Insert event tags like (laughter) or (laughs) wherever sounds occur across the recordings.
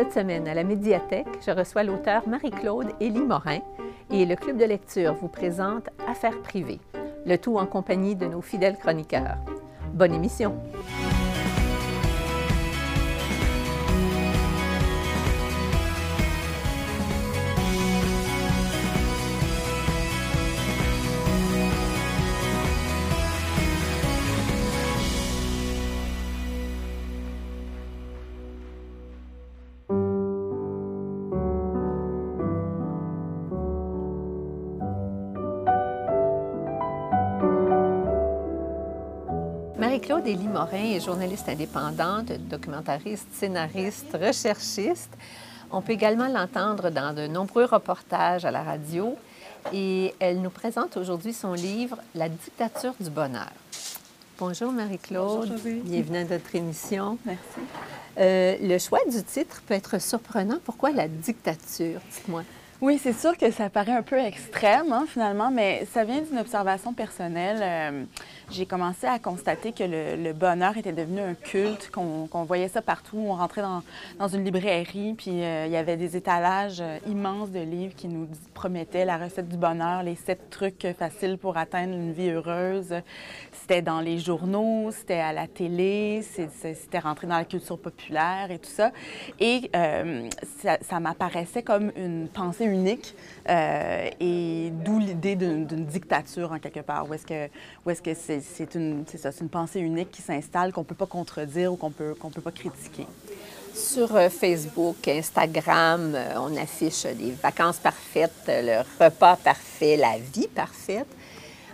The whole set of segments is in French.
Cette semaine, à la médiathèque, je reçois l'auteur Marie-Claude Élie Morin et le club de lecture vous présente Affaires privées, le tout en compagnie de nos fidèles chroniqueurs. Bonne émission! Marie-Claude Élie Morin est journaliste indépendante, documentariste, scénariste, recherchiste. On peut également l'entendre dans de nombreux reportages à la radio et elle nous présente aujourd'hui son livre La dictature du bonheur. Bonjour Marie-Claude, bienvenue à notre émission. Merci. Euh, le choix du titre peut être surprenant. Pourquoi la dictature? Dites-moi. Oui, c'est sûr que ça paraît un peu extrême, hein, finalement, mais ça vient d'une observation personnelle. Euh, j'ai commencé à constater que le, bonheur était devenu un culte, qu'on voyait ça partout. On rentrait dans, une librairie, puis euh, il y avait des étalages euh, immenses de livres qui nous promettaient la recette du bonheur, les sept trucs faciles pour atteindre une vie heureuse. C'était dans les journaux, c'était à la télé, c'était rentré dans la culture populaire et tout ça. Et ça, ça m'apparaissait comme une pensée unique euh, et d'où l'idée d'une dictature en quelque part, où est-ce que que c'est une ça, une pensée unique qui s'installe qu'on peut pas contredire ou qu'on peut qu'on peut pas critiquer. Sur euh, Facebook, Instagram, euh, on affiche des vacances parfaites, le repas parfait, la vie parfaite.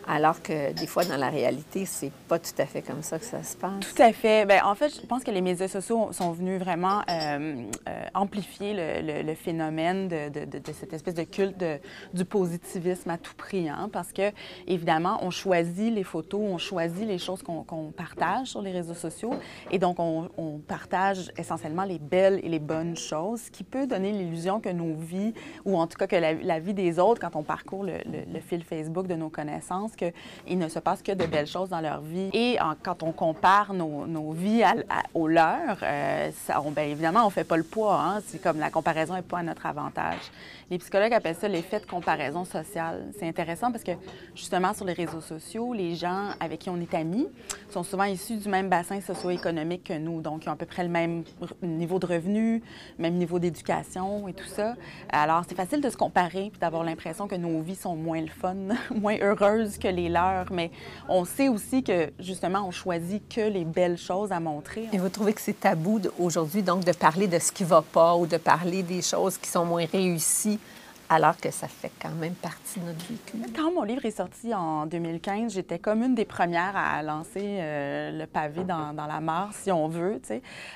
Alors que des fois, dans la réalité, c'est pas tout à fait comme ça que ça se passe. Tout à fait. Bien, en fait, je pense que les médias sociaux sont venus vraiment euh, euh, amplifier le, le, phénomène de, de, cette espèce de culte du positivisme à tout prix. Hein, parce que, évidemment, on choisit les photos, on choisit les choses qu'on partage sur les réseaux sociaux. Et donc, on, on, partage essentiellement les belles et les bonnes choses, ce qui peut donner l'illusion que nos vies, ou en tout cas que la, la vie des autres, quand on parcourt le, le fil Facebook de nos connaissances, qu'il ne se passe que de belles choses dans leur vie. Et quand on compare nos, vies aux leurs, euh, bien évidemment, on ne fait pas le poids. Hein? C'est comme la comparaison n'est pas à notre avantage. Les psychologues appellent ça l'effet de comparaison sociale. C'est intéressant parce que, justement, sur les réseaux sociaux, les gens avec qui on est amis sont souvent issus du même bassin socio-économique que nous. Donc, ils ont à peu près le même niveau de revenus, même niveau d'éducation et tout ça. Alors, c'est facile de se comparer puis d'avoir l'impression que nos vies sont moins le fun, (laughs) moins heureuses que les leurs. Mais on sait aussi que, justement, on choisit que les belles choses à montrer. Et vous trouvez que c'est tabou aujourd'hui, donc, de parler de ce qui va pas ou de parler des choses qui sont moins réussies? Alors que ça fait quand même partie de notre vécu. Quand mon livre est sorti en 2015, j'étais comme une des premières à lancer euh, le pavé dans, la mare, si on veut.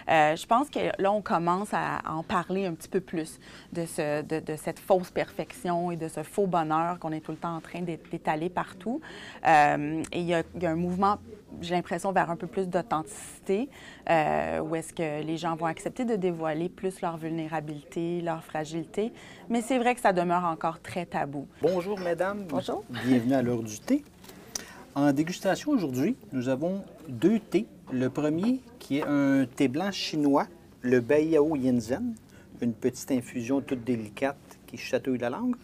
Euh, je pense que là, on commence à en parler un petit peu plus de, ce, de, cette fausse perfection et de ce faux bonheur qu'on est tout le temps en train d'étaler partout. Euh, et il y, a un mouvement j'ai l'impression, vers un peu plus d'authenticité, euh, où est-ce que les gens vont accepter de dévoiler plus leur vulnérabilité, leur fragilité. Mais c'est vrai que ça demeure encore très tabou. Bonjour, mesdames. Bonjour. Bienvenue à l'heure du thé. En dégustation aujourd'hui, nous avons deux thés. Le premier qui est un thé blanc chinois, le Baiyao Yinzen, une petite infusion toute délicate qui chatouille la langue,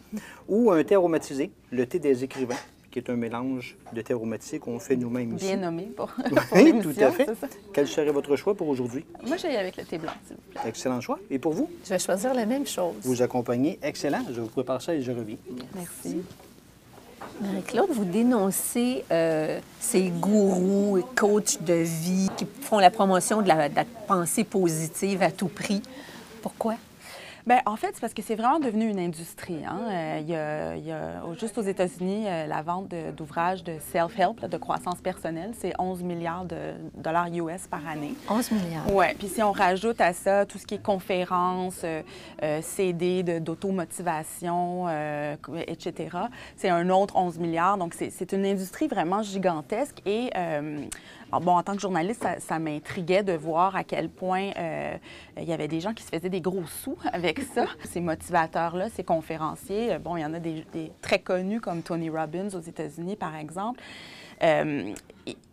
ou un thé aromatisé, le thé des écrivains qui est un mélange de thé aromatisé qu'on fait nous-mêmes ici. Bien nommé pour, Oui, tout à fait. Quel serait votre choix pour aujourd'hui? Moi, je vais avec le thé blanc, s'il vous plaît. Excellent choix. Et pour vous? Je vais choisir la même chose. Vous accompagnez. Excellent. Je vous prépare ça et je reviens. Merci. Marie-Claude, vous dénoncez euh, ces gourous et coachs de vie qui font la promotion de la pensée positive à tout prix. Pourquoi? Bien, en fait, c'est parce que c'est vraiment devenu une industrie. Hein. Euh, il, y a, il, y a, juste aux États-Unis, euh, la vente d'ouvrages de, self-help, de croissance personnelle, c'est 11 milliards de dollars US par année. 11 milliards. Oui. Puis si on rajoute à ça tout ce qui est conférences, euh, CD d'automotivation, etc., c'est un autre 11 milliards. Donc, c'est une industrie vraiment gigantesque et bon, en tant que journaliste, ça, m'intriguait de voir à quel point euh, il y avait des gens qui se faisaient des gros sous (laughs) avec ça. Ces motivateurs-là, ces conférenciers, bon, il y en a des, très connus comme Tony Robbins aux États-Unis, par exemple. euh,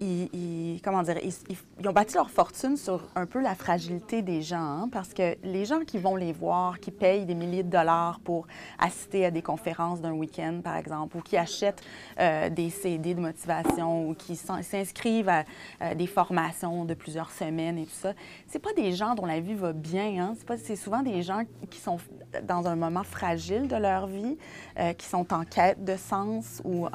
ils, comment dire, ils, ont bâti leur fortune sur un peu la fragilité des gens, hein, parce que les gens qui vont les voir, qui payent des milliers de dollars pour assister à des conférences d'un week-end, par exemple, ou qui achètent euh, des CD de motivation, ou qui s'inscrivent à euh, des formations de plusieurs semaines et tout ça, c'est pas des gens dont la vie va bien. Hein? C'est souvent des gens qui sont dans un moment fragile de leur vie, euh, qui sont en quête de sens ou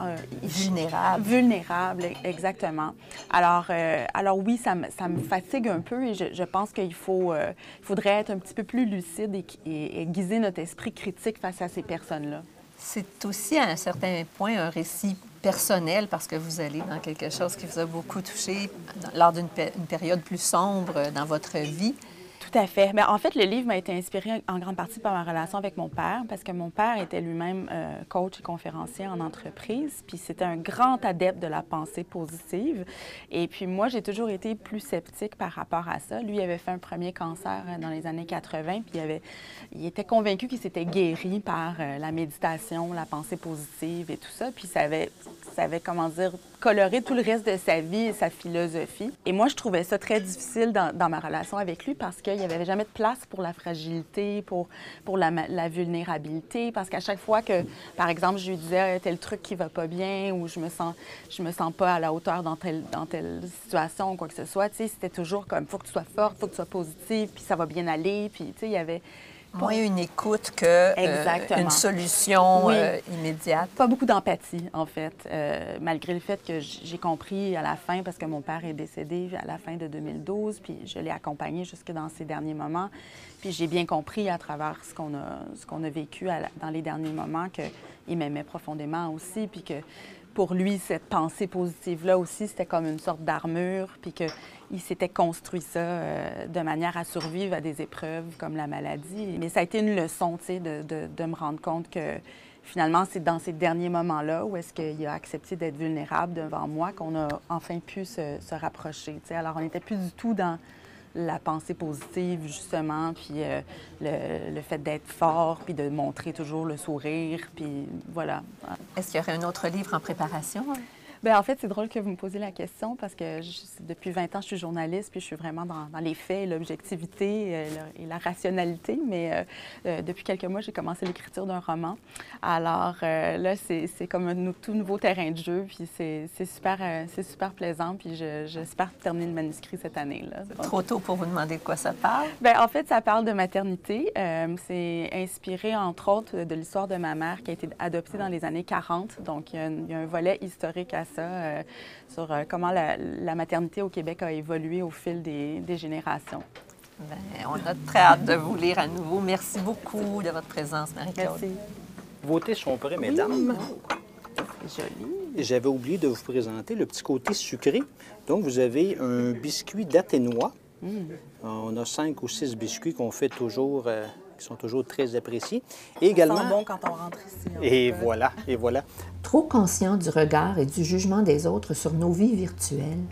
vulnérables. Vulnérables, exactement. Alors, euh, alors oui, ça me, ça me, fatigue un peu et je, pense qu'il faut, euh, faudrait être un petit peu plus lucide et, et, aiguiser notre esprit critique face à ces personnes-là. C'est aussi à un certain point un récit personnel parce que vous allez dans quelque chose qui vous a beaucoup touché lors d'une période plus sombre dans votre vie. Tout à fait. En fait, le livre m'a été inspiré en grande partie par ma relation avec mon père, parce que mon père était lui-même euh, coach et conférencier en entreprise, puis c'était un grand adepte de la pensée positive. Et puis moi, j'ai toujours été plus sceptique par rapport à ça. Lui avait fait un premier cancer euh, dans les années 80, puis il, il était convaincu qu'il s'était guéri par euh, la méditation, la pensée positive et tout ça. Puis ça avait, ça avait, comment dire, coloré tout le reste de sa vie et sa philosophie. Et moi, je trouvais ça très difficile dans, ma relation avec lui parce que il n'y avait jamais de place pour la fragilité, pour, pour la, vulnérabilité, parce qu'à chaque fois que, par exemple, je lui disais tel truc qui va pas bien ou je me sens, je me sens pas à la hauteur dans telle, dans telle situation ou quoi que ce soit, c'était toujours comme, faut que tu sois forte, faut que tu sois positive, puis ça va bien aller, puis, tu sais, il y avait Moins une écoute que euh, une solution euh, immédiate. Pas beaucoup d'empathie, en fait, euh, malgré le fait que j'ai compris à la fin, parce que mon père est décédé à la fin de 2012, puis je l'ai accompagné jusque dans ces derniers moments. Puis j'ai bien compris à travers ce qu'on a, ce qu'on a vécu dans les derniers moments qu'il m'aimait profondément aussi, puis que pour lui, cette pensée positive-là aussi, c'était comme une sorte d'armure, puis qu'il s'était construit ça euh, de manière à survivre à des épreuves comme la maladie. Mais ça a été une leçon, tu sais, de, de, me rendre compte que finalement, c'est dans ces derniers moments-là où est-ce qu'il a accepté d'être vulnérable devant moi qu'on a enfin pu se, se rapprocher. Tu sais. Alors, on n'était plus du tout dans la pensée positive, justement, puis euh, le, fait d'être fort, puis de montrer toujours le sourire, puis voilà. Est-ce qu'il y aurait un autre livre en préparation? Bien, en fait, c'est drôle que vous me posiez la question parce que depuis 20 ans, je suis journaliste, puis je suis vraiment dans, les faits, l'objectivité euh, et la rationalité. Mais euh, euh, depuis quelques mois, j'ai commencé l'écriture d'un roman. Alors là, c'est comme un tout nouveau terrain de jeu, puis c'est super, c'est super plaisant, puis j'espère terminer le manuscrit cette année. Là. Trop tôt pour vous demander de quoi ça parle? Bien, en fait, ça parle de maternité. c'est inspiré, entre autres, de l'histoire de ma mère qui a été adoptée dans les années 40. Donc, il y a, il y a un volet historique à ça, euh, sur euh, comment la, maternité au Québec a évolué au fil des, générations. Bien, on a très hâte de vous lire à nouveau. Merci beaucoup de votre présence, Marie-Claude. Merci. Vos thés sont prêts, mesdames. Joli. J'avais oublié de vous présenter le petit côté sucré. Donc, vous avez un biscuit d'Athénois. Mm. On a cinq ou six biscuits qu'on fait toujours euh, qui sont toujours très appréciés. Et également. bon quand on rentre ici. Et voilà, et voilà. Trop conscients du regard et du jugement des autres sur nos vies virtuelles,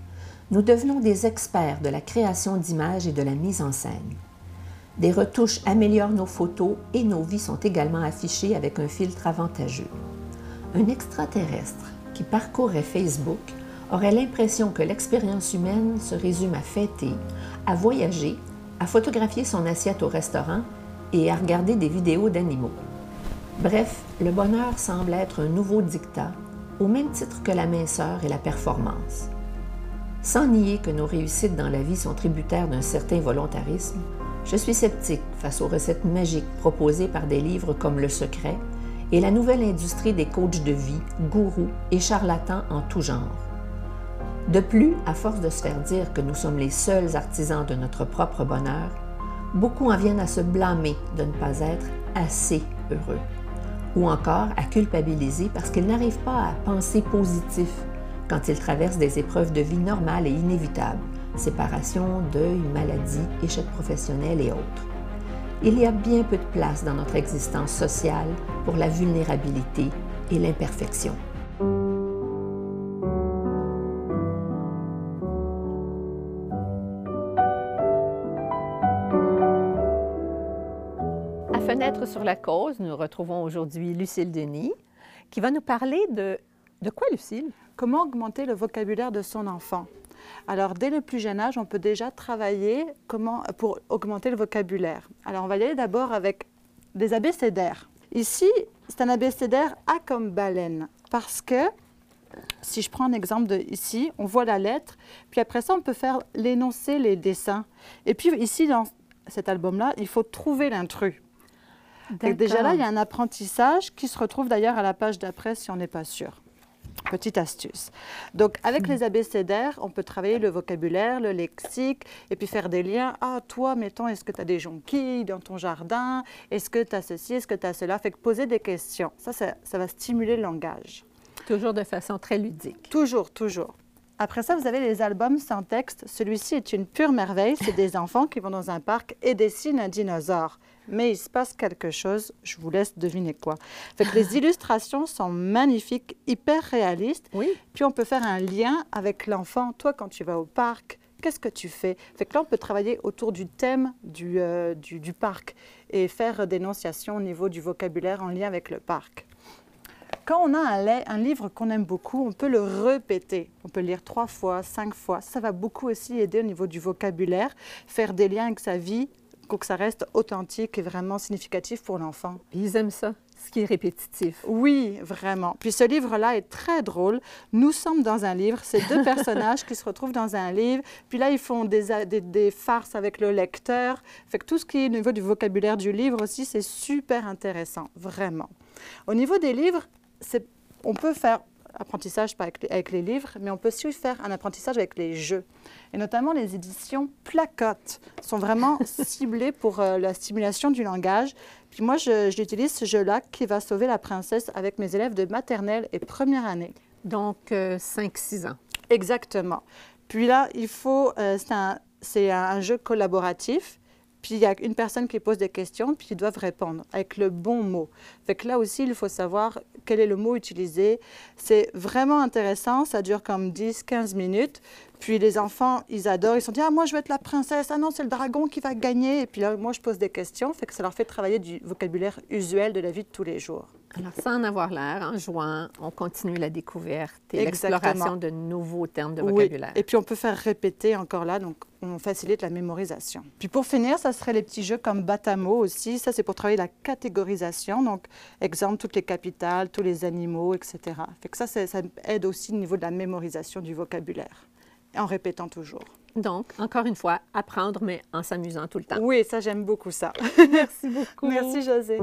nous devenons des experts de la création d'images et de la mise en scène. Des retouches améliorent nos photos et nos vies sont également affichées avec un filtre avantageux. Un extraterrestre qui parcourrait Facebook aurait l'impression que l'expérience humaine se résume à fêter, à voyager, à photographier son assiette au restaurant et à regarder des vidéos d'animaux. Bref, le bonheur semble être un nouveau dictat, au même titre que la minceur et la performance. Sans nier que nos réussites dans la vie sont tributaires d'un certain volontarisme, je suis sceptique face aux recettes magiques proposées par des livres comme Le Secret et la nouvelle industrie des coachs de vie, gourous et charlatans en tout genre. De plus, à force de se faire dire que nous sommes les seuls artisans de notre propre bonheur, beaucoup en viennent à se blâmer de ne pas être assez heureux, ou encore à culpabiliser parce qu'ils n'arrivent pas à penser positif quand ils traversent des épreuves de vie normales et inévitables, séparation, deuil, maladie, échec professionnel et autres. Il y a bien peu de place dans notre existence sociale pour la vulnérabilité et l'imperfection. Fenêtre sur la cause, nous retrouvons aujourd'hui Lucille Denis, qui va nous parler de... De quoi, Lucille? comment augmenter le vocabulaire de son enfant. Alors, dès le plus jeune âge, on peut déjà travailler comment, pour augmenter le vocabulaire. Alors, on va y aller d'abord avec des abécédaires. Ici, c'est un abécédaire A comme baleine, parce que si je prends un exemple de ici, on voit la lettre, puis après ça, on peut faire l'énoncé, les dessins. Et puis ici, dans cet album-là, il faut trouver l'intrus. Déjà là, il y a un apprentissage qui se retrouve d'ailleurs à la page d'après si on n'est pas sûr. Petite astuce. Donc, avec les abécédaires, on peut travailler le vocabulaire, le lexique, et puis faire des liens. Ah, toi, mettons, est-ce que tu as des jonquilles dans ton jardin? Est-ce que tu as ceci? Est-ce que tu as cela? Fait que poser des questions. Ça, ça, ça va stimuler le langage. Toujours de façon très ludique. Toujours, toujours. Après ça, vous avez les albums sans texte. Celui-ci est une pure merveille. C'est des enfants qui vont dans un parc et dessinent un dinosaure. Mais il se passe quelque chose, je vous laisse deviner quoi. Fait que les (laughs) illustrations sont magnifiques, hyper réalistes. Oui. Puis on peut faire un lien avec l'enfant. Toi, quand tu vas au parc, qu'est-ce que tu fais? Fait que là, on peut travailler autour du thème du, euh, du, du parc et faire des au niveau du vocabulaire en lien avec le parc. Quand on a un, un livre qu'on aime beaucoup, on peut le répéter. On peut lire trois fois, cinq fois. Ça va beaucoup aussi aider au niveau du vocabulaire, faire des liens avec sa vie pour que ça reste authentique et vraiment significatif pour l'enfant. Ils aiment ça, ce qui est répétitif. Oui, vraiment. Puis ce livre-là est très drôle. Nous sommes dans un livre. C'est deux (laughs) personnages qui se retrouvent dans un livre. Puis là, ils font des, des, des, farces avec le lecteur. Fait que tout ce qui est au niveau du vocabulaire du livre aussi, c'est super intéressant, vraiment. Au niveau des livres, on peut faire apprentissage avec, avec, les livres, mais on peut aussi faire un apprentissage avec les jeux. Et notamment les éditions Placotte sont vraiment (laughs) ciblées pour euh, la stimulation du langage. Puis moi, j'utilise ce jeu-là qui va sauver la princesse avec mes élèves de maternelle et première année. Donc, euh, 5-6 ans. Exactement. Puis là, il faut, euh, c'est un, un, jeu collaboratif. Puis il y a une personne qui pose des questions, puis ils doivent répondre avec le bon mot. Fait que là aussi, il faut savoir quel est le mot utilisé. C'est vraiment intéressant, ça dure comme 10-15 minutes. Puis les enfants, ils adorent, ils se disent Ah, moi, je veux être la princesse, ah non, c'est le dragon qui va gagner. Et puis là, moi, je pose des questions, fait que ça leur fait travailler du vocabulaire usuel de la vie de tous les jours. Alors, sans en avoir l'air, en jouant, on continue la découverte et l'exploration de nouveaux termes de vocabulaire. Oui. Et puis, on peut faire répéter encore là, donc on facilite la mémorisation. Puis pour finir, ça serait les petits jeux comme Batamo aussi. Ça, c'est pour travailler la catégorisation. Donc, exemple, toutes les capitales, tous les animaux, etc. Fait que ça, ça aide aussi au niveau de la mémorisation du vocabulaire en répétant toujours. Donc, encore une fois, apprendre, mais en s'amusant tout le temps. Oui, ça, j'aime beaucoup ça. (laughs) Merci beaucoup. Merci, José.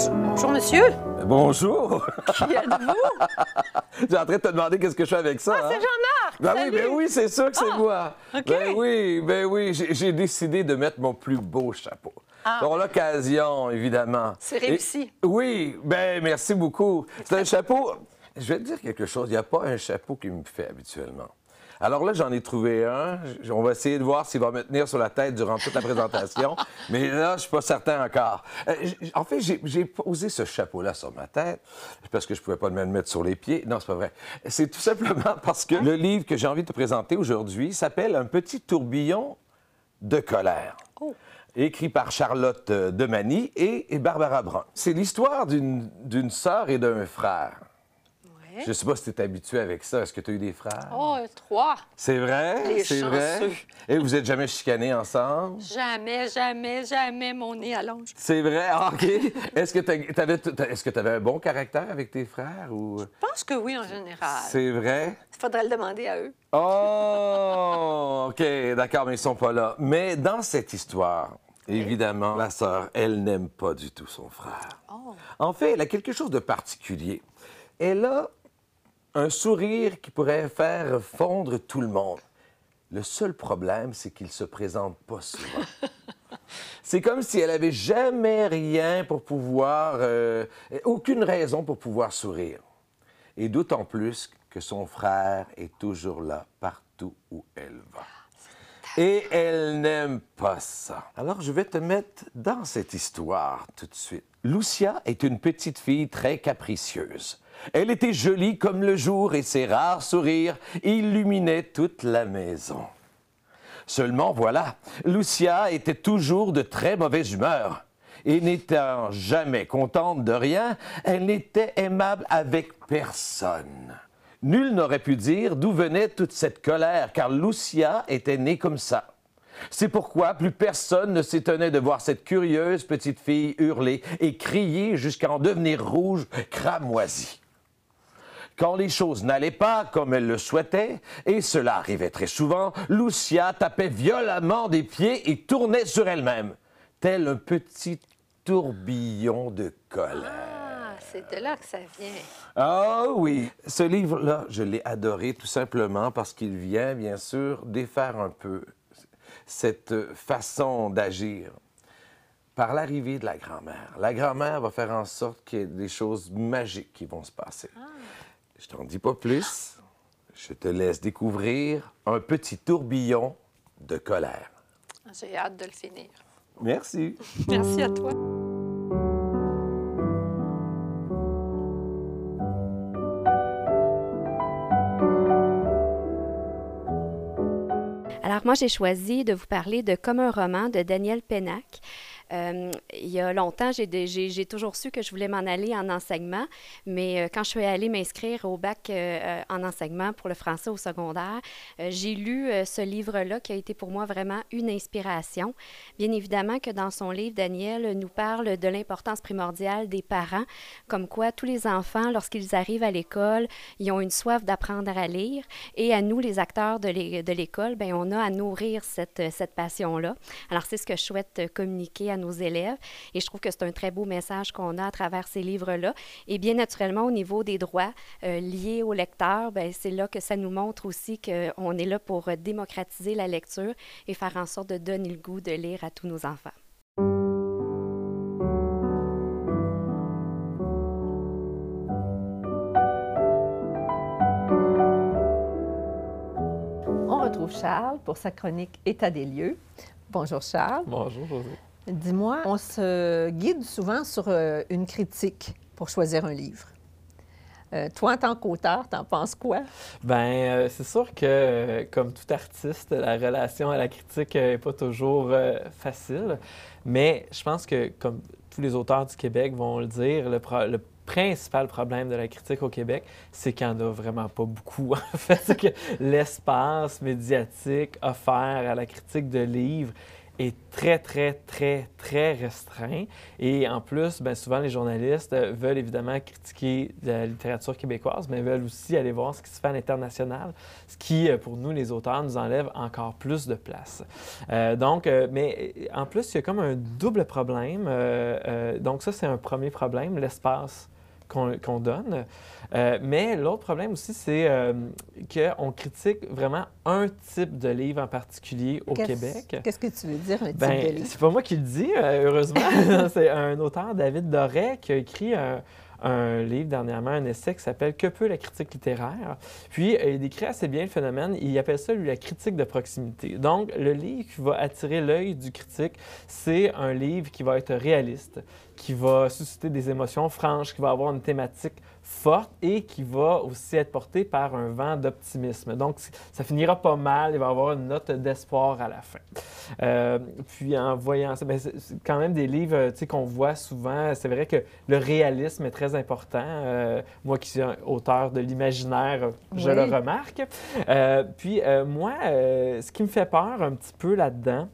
Bonjour, bonjour monsieur. Bonjour. Qui êtes-vous? (laughs) J'ai en train de te demander qu'est-ce que je fais avec ça. Ah, hein? c'est Jean-Marc! Ben oui, ben oui, c'est sûr que c'est ah, moi. OK. Ben oui, ben oui, j'ai décidé de mettre mon plus beau chapeau. Ah. Pour l'occasion, évidemment. C'est réussi. Et, oui, ben merci beaucoup. C'est un chapeau. Je vais te dire quelque chose. Il n'y a pas un chapeau qui me fait habituellement. Alors là, j'en ai trouvé un. On va essayer de voir s'il va me tenir sur la tête durant toute la présentation. (laughs) Mais là, je suis pas certain encore. Euh, en fait, j'ai posé ce chapeau-là sur ma tête parce que je pouvais pas me le mettre sur les pieds. Non, c'est pas vrai. C'est tout simplement (laughs) parce que le livre que j'ai envie de te présenter aujourd'hui s'appelle Un petit tourbillon de colère. Oh écrit par Charlotte Demany et, et Barbara Brun. C'est l'histoire d'une sœur et d'un frère. Ouais. Je ne sais pas si tu es habitué avec ça. Est-ce que tu as eu des frères? Oh, trois. C'est vrai? C'est vrai? Et vous êtes jamais chicanés ensemble? Jamais, jamais, jamais mon nez allonge. C'est vrai? Ah, OK. Est-ce que tu avais, un bon caractère avec tes frères? Ou... Je pense que oui, en général. C'est vrai? Il faudrait le demander à eux. Oh, OK, d'accord, mais ils sont pas là. Mais dans cette histoire, évidemment, la sœur, elle n'aime pas du tout son frère. Oh. En fait, elle a quelque chose de particulier. Elle a un sourire qui pourrait faire fondre tout le monde. Le seul problème, c'est qu'il se présente pas souvent. (laughs) c'est comme si elle avait jamais rien pour pouvoir, euh, aucune raison pour pouvoir sourire. Et d'autant plus que son frère est toujours là, partout où elle va. Et elle n'aime pas ça. Alors, je vais te mettre dans cette histoire tout de suite. Lucia est une petite fille très capricieuse. Elle était jolie comme le jour et ses rares sourires illuminaient toute la maison. Seulement voilà, Lucia était toujours de très mauvaise humeur. Et n'étant jamais contente de rien, elle n'était aimable avec personne. Nul n'aurait pu dire d'où venait toute cette colère, car Lucia était née comme ça. C'est pourquoi plus personne ne s'étonnait de voir cette curieuse petite fille hurler et crier jusqu'à en devenir rouge, cramoisie. Quand les choses n'allaient pas comme elle le souhaitait, et cela arrivait très souvent, Lucia tapait violemment des pieds et tournait sur elle-même, tel un petit tourbillon de colère. Ah, c'est de là que ça vient. Ah oui, ce livre-là, je l'ai adoré tout simplement parce qu'il vient, bien sûr, défaire un peu cette façon d'agir par l'arrivée de la grand-mère. La grand-mère va faire en sorte qu'il y ait des choses magiques qui vont se passer. Je t'en dis pas plus. Je te laisse découvrir un petit tourbillon de colère. J'ai hâte de le finir. Merci. (laughs) Merci à toi. Alors moi, j'ai choisi de vous parler de Comme un roman de Daniel Pennac. Euh, il y a longtemps, j'ai, toujours su que je voulais m'en aller en enseignement, mais euh, quand je suis allée m'inscrire au bac euh, en enseignement pour le français au secondaire, j'ai lu ce livre-là qui a été pour moi vraiment une inspiration. Bien évidemment que dans son livre, Daniel nous parle de l'importance primordiale des parents, comme quoi tous les enfants, lorsqu'ils arrivent à l'école, ils ont une soif d'apprendre à lire, et à nous, les acteurs de l'é- de l'école, ben on a à nourrir cette, cette passion-là. Alors, c'est ce que je souhaite communiquer à nos élèves et je trouve que c'est un très beau message qu'on a à travers ces livres-là. Et bien naturellement, au niveau des droits euh, liés au lecteur, ben, c'est là que ça nous montre aussi qu'on est là pour euh, démocratiser la lecture et faire en sorte de donner le goût de lire à tous nos enfants. On retrouve Charles pour sa chronique État des lieux. Bonjour Charles. Bonjour, José. Dis-moi, on se guide souvent sur euh, une critique pour choisir un livre. Euh, toi, en tant qu'auteur, t'en penses quoi? Ben, euh, c'est sûr que, comme tout artiste, la relation à la critique n'est pas toujours facile. Mais je pense que, comme tous les auteurs du Québec vont le dire, le, le principal problème de la critique au Québec, c'est qu'il n'y en a vraiment pas beaucoup. (laughs) En fait, c'est que l'espace médiatique offert à la critique de livres est très, très, très, très restreint. Et en plus, ben, souvent, les journalistes euh, veulent évidemment critiquer la littérature québécoise, mais veulent aussi aller voir ce qui se fait à l'international, ce qui, euh, pour nous, les auteurs, nous enlève encore plus de place. Euh, donc, mais en plus, il y a comme un double problème. Donc, ça, c'est un premier problème, l'espace qu'on donne. Euh, mais l'autre problème aussi, c'est euh, qu'on critique vraiment un type de livre en particulier au Québec. Qu'est-ce que tu veux dire, un type Ben, de livre? c'est pas moi qui le dis, euh, heureusement. (laughs) c'est un auteur, David Doré, qui a écrit un, un livre dernièrement, un essai qui s'appelle Que peut la critique littéraire? Puis, euh, il décrit assez bien le phénomène. Il appelle ça, lui, la critique de proximité. Donc, le livre qui va attirer l'œil du critique, c'est un livre qui va être réaliste, qui va susciter des émotions franches, qui va avoir une thématique forte et qui va aussi être porté par un vent d'optimisme. Donc, ça finira pas mal, il va y avoir une note d'espoir à la fin. Euh, puis en voyant ça, ben, c'est quand même des livres euh, qu'on voit souvent. C'est vrai que le réalisme est très important. Euh, moi qui suis auteur de l'imaginaire, je Oui. le remarque. Euh, puis moi, ce qui me fait peur un petit peu là-dedans,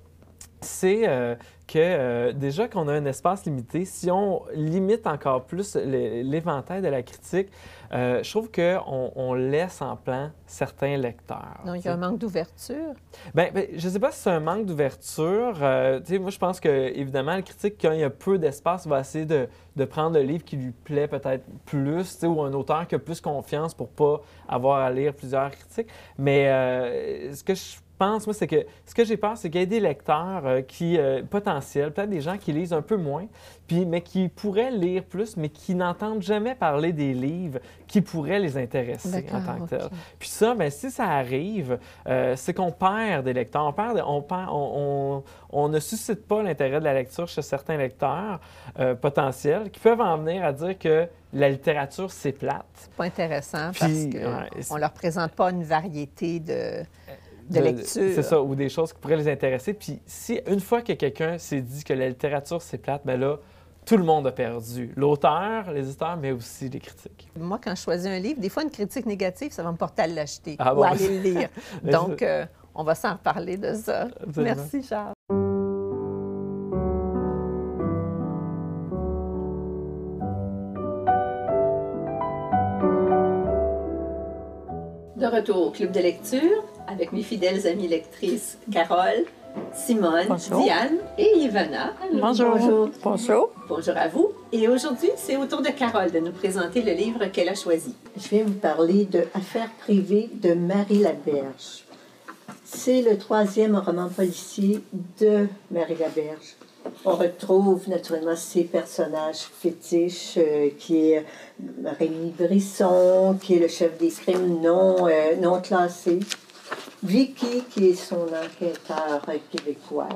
c'est euh, que euh, déjà qu'on a un espace limité, si on limite encore plus l'éventail de la critique, euh, je trouve qu'on on laisse en plan certains lecteurs. Non, il y a un manque d'ouverture? Ben, ben, je ne sais pas si c'est un manque d'ouverture. Moi, je pense que évidemment, le critique, quand il y a peu d'espace, va essayer de, de prendre le livre qui lui plaît peut-être plus, ou un auteur qui a plus confiance pour pas avoir à lire plusieurs critiques. Mais ce que je pense, moi, c'est que ce que j'ai peur, c'est qu'il y ait des lecteurs euh, qui, euh, potentiels, peut-être des gens qui lisent un peu moins, puis, mais qui pourraient lire plus, mais qui n'entendent jamais parler des livres qui pourraient les intéresser en tant que D'accord, tels. OK. Puis ça, ben, si ça arrive, euh, c'est qu'on perd des lecteurs. On, perd, on, perd- on, on- on ne suscite pas l'intérêt de la lecture chez certains lecteurs potentiels qui peuvent en venir à dire que la littérature, c'est plate. C'est pas intéressant Puis, parce qu'on ne leur présente pas une variété de, De lecture. C'est ça, ou des choses qui pourraient les intéresser. Puis si une fois que quelqu'un s'est dit que la littérature c'est plate, mais là, tout le monde a perdu. L'auteur, les éditeurs, mais aussi les critiques. Moi, quand je choisis un livre, des fois, une critique négative, ça va me porter à l'acheter Ah ou bon? à aller le lire. (laughs) Donc, euh, on va s'en reparler de ça. Absolument. Merci, Charles. Retour au club de lecture avec mes fidèles amies lectrices Carole, Simone, Bonjour. Diane et Ivana. Bonjour. Bonjour. Bonjour à vous. Et aujourd'hui, c'est au tour de Carole de nous présenter le livre qu'elle a choisi. Je vais vous parler de Affaires privées de Marie Laberge. C'est le troisième roman policier de Marie Laberge. On retrouve naturellement ses personnages fétiches, euh, qui est Rémi Brisson, qui est le chef des crimes non, euh, non classés, Vicky, qui est son enquêteur québécois,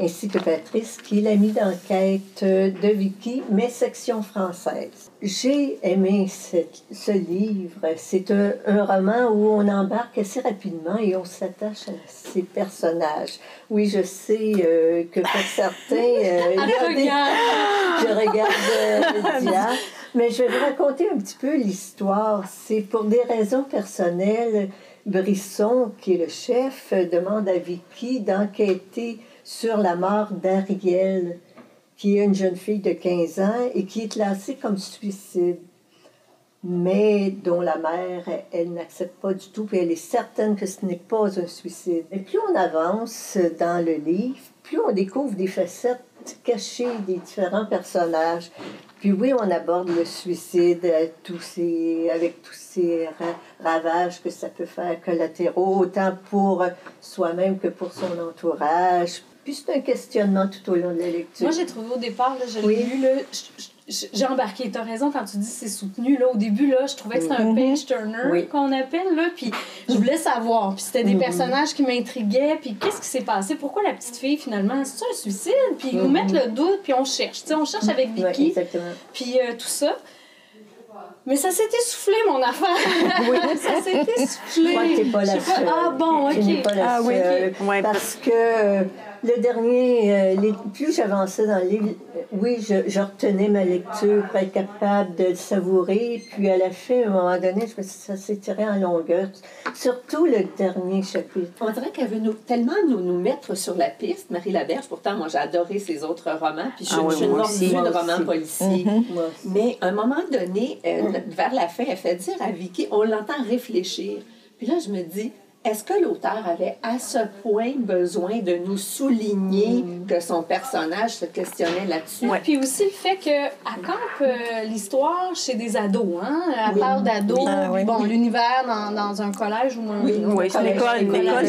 ainsi que Patrice, qui est l'ami d'enquête de Vicky, mais section française. J'ai aimé cette- ce livre. C'est un, un roman où on embarque assez rapidement et on s'attache à ces personnages. Oui, je sais euh, que pour certains... euh, (laughs) (laughs) je regarde euh, (laughs) mais je vais vous raconter un petit peu l'histoire. C'est pour des raisons personnelles. Brisson, qui est le chef, demande à Vicky d'enquêter sur la mort d'Ariel, qui est une jeune fille de 15 ans et qui est classée comme suicide, mais dont la mère, elle, n'accepte pas du tout, puis elle est certaine que ce n'est pas un suicide. Et plus on avance dans le livre, plus on découvre des facettes cachées des différents personnages. Puis oui, on aborde le suicide euh, tous ces, avec tous ces ra- ravages que ça peut faire collatéraux, autant pour soi-même que pour son entourage. Puis c'est un questionnement tout au long de la lecture. Moi, j'ai trouvé au départ, là, je Oui. l'ai lu, là, j'ai embarqué. Tu as raison quand tu dis c'est soutenu. Là, au début, là, je trouvais que c'était un page turner Oui. qu'on appelle. Là, puis je voulais savoir. Puis c'était des Mhm. personnages qui m'intriguaient. Puis qu'est-ce qui s'est passé? Pourquoi la petite fille, finalement, c'est un suicide? Puis ils nous mettent le doute, puis on cherche. Tu sais, on cherche avec Vicky, exactement. puis euh, tout ça. Mais ça s'est essoufflé, mon affaire. (laughs) ça s'est essoufflé. Je crois que t'es pas la. Ah bon, OK. pas la Ah oui, seule. ok. Ouais, Parce que euh, le dernier, euh, les- plus j'avançais dans le livre, euh, oui, je, je retenais ma lecture pour être capable de le savourer. Puis à la fin, à un moment donné, je me suis dit, ça s'est tiré en longueur. Surtout le dernier chapitre. On dirait qu'elle veut nous, tellement nous, nous mettre sur la piste, Marie Laberge. Pourtant, moi, j'ai adoré ses autres romans. Puis je, Ah oui, je moi aussi. de romans policiers. Aussi. Mais à un moment donné, euh, vers la fin, elle fait dire à Vicky, on l'entend réfléchir. Puis là, je me dis, est-ce que l'auteur avait à ce point besoin de nous souligner que son personnage se questionnait là-dessus? Puis aussi le fait qu'elle campe euh, l'histoire chez des ados. Hein? Elle Oui. parle d'ados. Ah, oui. Bon, l'univers dans, dans un collège ou un. Oui. Oui, c'est une collège. école,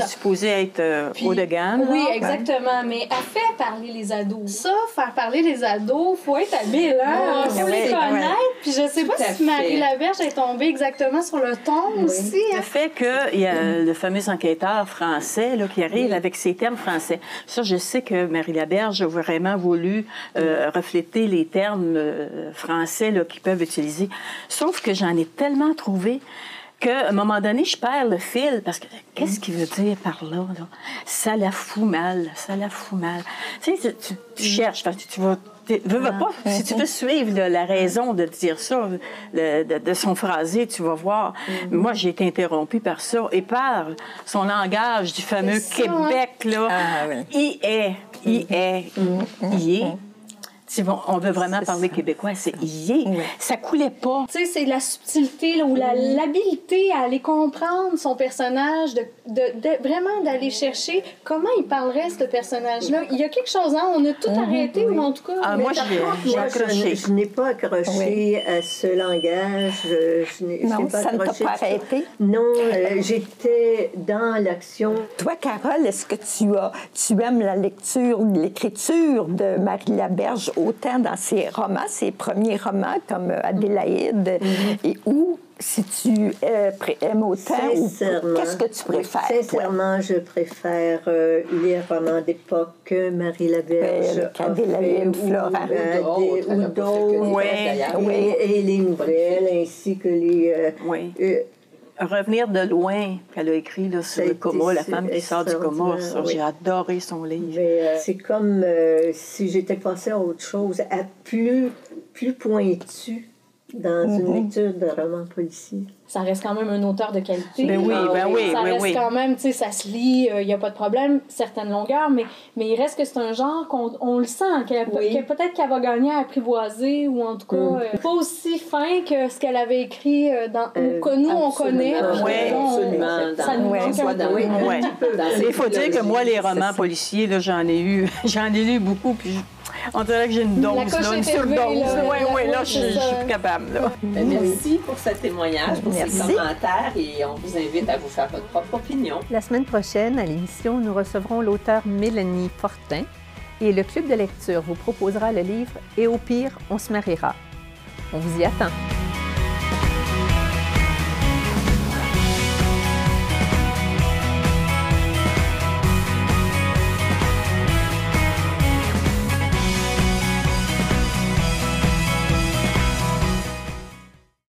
c'est supposée être euh, Puis- haut de gamme. Oui, là. exactement. Mais elle fait parler les ados. Ça, faire parler les ados, faut être habile, hein? Oh, faut oui, les connaître. Puis je sais Tout pas à si Marie fait. Laberge est tombée exactement sur le ton aussi. hein? Le fait qu'il y a le fameux enquêteur français là, qui arrive avec ses termes français. Ça, je sais que Marie Laberge a vraiment voulu euh, refléter les termes euh, français qu'ils peuvent utiliser. Sauf que j'en ai tellement trouvé qu'à un moment donné, je perds le fil parce que qu'est-ce qu'il veut dire par là, là? Ça la fout mal, ça la fout mal. Tu sais, tu, tu- tu cherches, parce que tu vas. tu veux, pas, si tu veux suivre là, la raison de dire ça, le- de, de son phrasé, tu vas voir. Moi, j'ai été interrompue par ça et par son langage du fameux hein? Québec, là. Ah, oui. Il est, il est, il est. Si on on veut vraiment parler québécois, c'est est. Ça coulait pas. Tu sais, c'est la subtilité là, ou la- l'habilité à aller comprendre son personnage, de, de- de- vraiment d'aller chercher comment il parlerait, ce personnage-là. Il y a quelque chose, hein? On a tout arrêté, ou en tout cas... Ah, moi, j'ai- accroché. je, je n'ai pas accroché à ce langage. Je, je n'ai je Non, pas ça ne t'a pas arrêté? Non, euh, j'étais dans l'action. Toi, Carole, est-ce que tu as, tu aimes la lecture, l'écriture de Marie Laberge autant dans ses romans, ses premiers romans comme euh, Adélaïde, et ou si tu euh, aimes autant, ou qu'est-ce que tu préfères, toi? Sincèrement, je préfère euh, les romans d'époque que Marie Laberge. Ouais, a qu'Adélaïde fait, ou, Florent. Ou ou d'autres. D'ailleurs. Et, et les nouvelles, ainsi que les. euh, Oui. euh, Revenir de loin, qu'elle a écrit là, sur le coma, la femme qui sort du coma. oui. J'ai adoré son livre. Euh, c'est comme euh, si j'étais passée à autre chose, à plus, plus pointu dans Mhm. une lecture de roman policier. Ça reste quand même un auteur de qualité. Ben oui, ben oui, ça oui, reste oui. quand même, tu sais, ça se lit, il n'y a pas de problème, certaines longueurs, mais, mais il reste que c'est un genre qu'on on le sent, qu'elle- Oui. que peut-être qu'elle va gagner à apprivoiser, ou en tout cas, Mm. euh, pas aussi fin que ce qu'elle avait écrit euh, dans, Euh, ou que nous, on absolument. connaît. Ouais, Là, on- absolument. Ça nous oui, Il faut dire que moi, les romans policiers, là, j'en ai eu, (laughs) j'en ai lu beaucoup, puis je- on dirait que j'ai une dose, là, une surdose. là. Oui, oui, là, je suis plus capable, là. Ben, Merci pour ce témoignage, pour Merci. ces commentaires et on vous invite à vous faire votre propre opinion. La semaine prochaine, à l'émission, nous recevrons l'auteur Mélanie Fortin et le club de lecture vous proposera le livre Et au pire, on se mariera. On vous y attend.